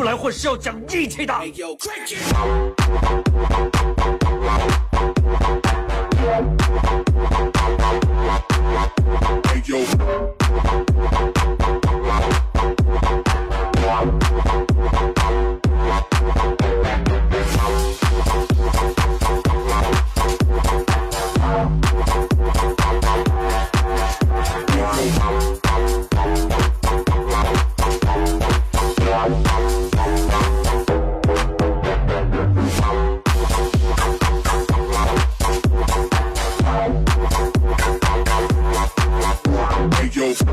出来，混是要讲义气的。Hey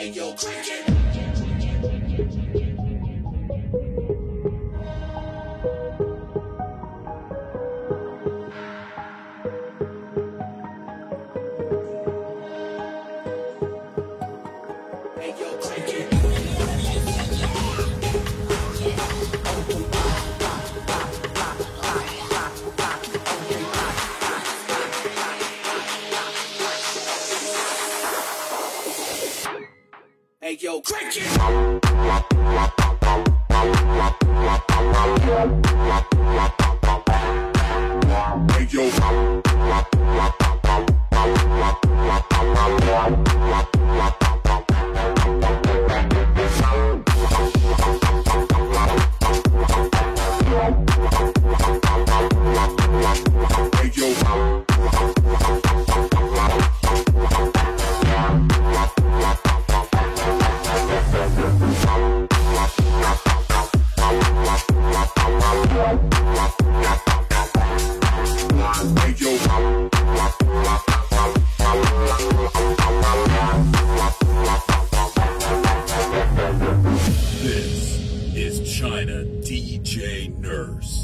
and you're cranking. Hey yo, crank it. China DJ Nurse.